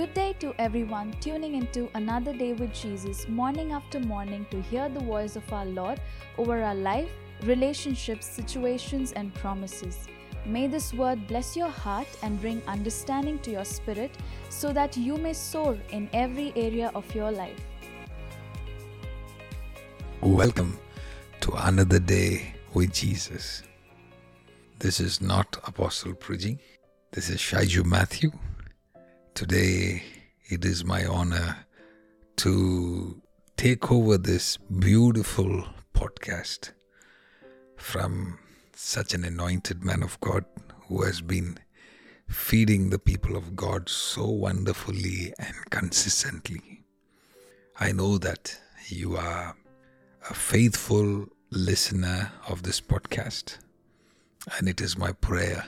Good day to everyone tuning into another day with Jesus, morning after morning, to hear the voice of our Lord over our life, relationships, situations, and promises. May this word bless your heart and bring understanding to your spirit so that you may soar in every area of your life. Welcome to another day with Jesus. This is not Apostle preaching. This is Shaiju Matthew. Today it is my honor to take over this beautiful podcast from such an anointed man of God who has been feeding the people of God so wonderfully and consistently. I know that you are a faithful listener of this podcast, and it is my prayer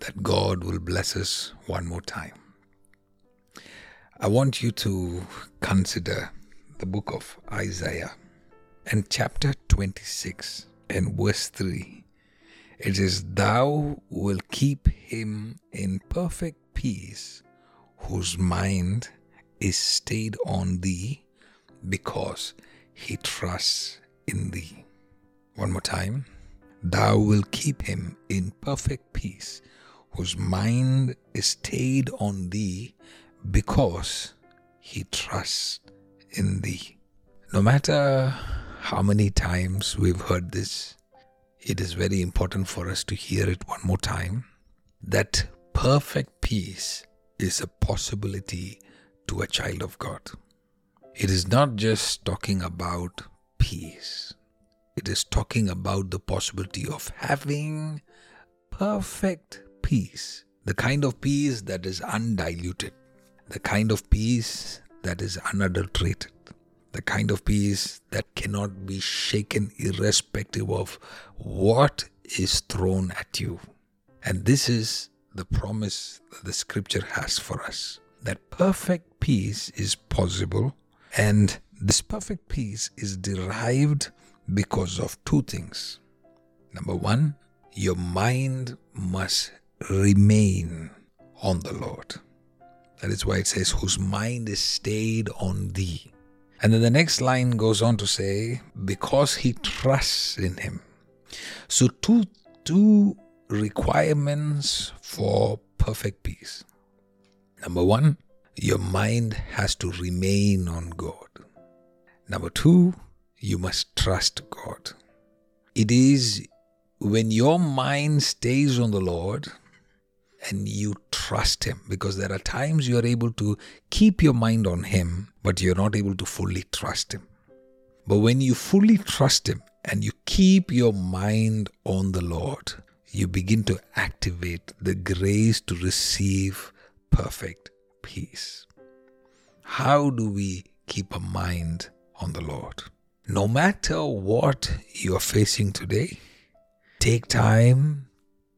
that God will bless us one more time. I want you to consider the book of Isaiah and chapter 26 and verse 3. It is, Thou will keep him in perfect peace whose mind is stayed on thee because he trusts in thee. One more time. Thou will keep him in perfect peace whose mind is stayed on thee because he trusts in thee. No matter how many times we've heard this, it is very important for us to hear it one more time that perfect peace is a possibility to a child of God. It is not just talking about peace, it is talking about the possibility of having perfect peace, the kind of peace that is undiluted, the kind of peace that is unadulterated, the kind of peace that cannot be shaken irrespective of what is thrown at you. And this is the promise that the scripture has for us that perfect peace is possible, and this perfect peace is derived because of two things. Number one, your mind must remain on the Lord. That is why it says, whose mind is stayed on thee. And then the next line goes on to say, because he trusts in him. So, two, two requirements for perfect peace. Number one, your mind has to remain on God. Number two, you must trust God. It is when your mind stays on the Lord and you trust Him because there are times you are able to keep your mind on Him, but you're not able to fully trust Him. But when you fully trust Him and you keep your mind on the Lord, you begin to activate the grace to receive perfect peace. How do we keep a mind on the Lord? No matter what you are facing today, take time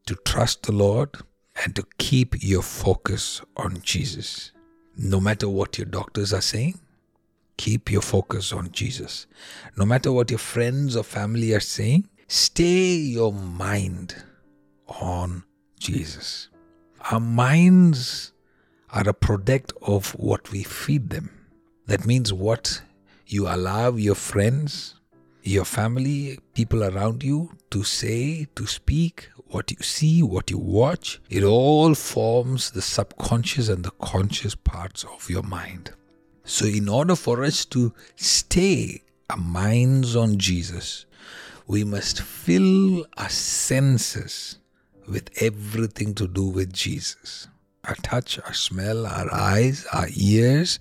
to trust the Lord and to keep your focus on Jesus. No matter what your doctors are saying, keep your focus on Jesus. No matter what your friends or family are saying, stay your mind on Jesus. Our minds are a product of what we feed them. That means what you allow your friends, your family, people around you to say, to speak, what you see, what you watch, it all forms the subconscious and the conscious parts of your mind. So, in order for us to stay our minds on Jesus, we must fill our senses with everything to do with Jesus. Our touch, our smell, our eyes, our ears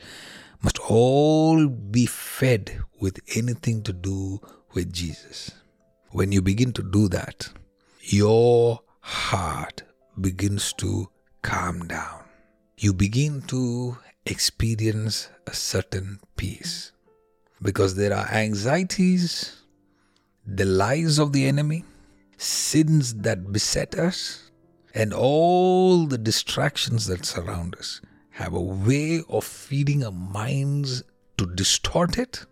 must all be fed with anything to do with Jesus. When you begin to do that, your heart begins to calm down. You begin to experience a certain peace because there are anxieties, the lies of the enemy, sins that beset us, and all the distractions that surround us have a way of feeding our minds to distort it,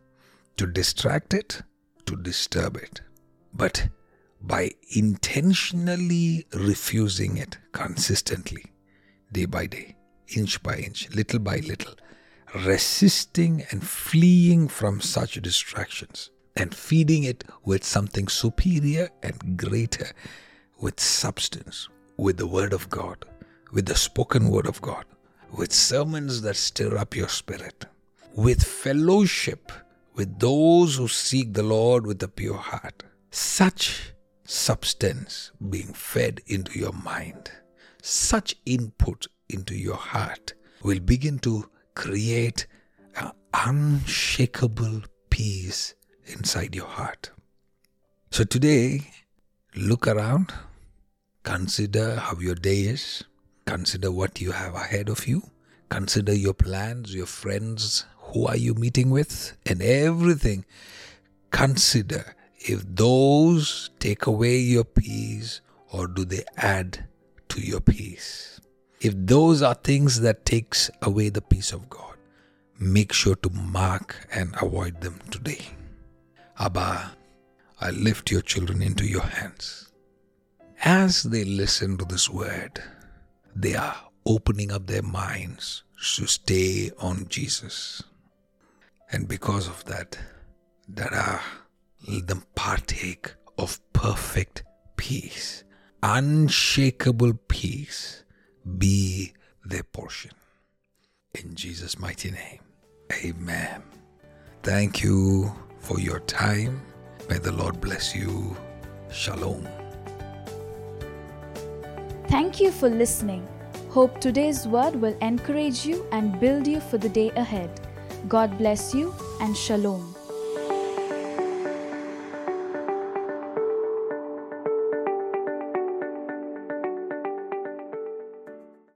to distract it, to disturb it. But by intentionally refusing it consistently, day by day, inch by inch, little by little, resisting and fleeing from such distractions and feeding it with something superior and greater, with substance, with the Word of God, with the spoken Word of God, with sermons that stir up your spirit, with fellowship with those who seek the Lord with a pure heart. Such substance being fed into your mind, such input into your heart will begin to create an unshakable peace inside your heart. So today, look around, consider how your day is, consider what you have ahead of you, consider your plans, your friends, who are you meeting with, and everything. Consider if those take away your peace or do they add to your peace. If those are things that takes away the peace of God, make sure to mark and avoid them today. Abba, I lift your children into your hands. As they listen to this word, they are opening up their minds to stay on Jesus. And because of that, that are let them partake of perfect peace. Unshakable peace be their portion. In Jesus' mighty name, amen. Thank you for your time. May the Lord bless you. Shalom. Thank you for listening. Hope today's word will encourage you and build you for the day ahead. God bless you and shalom.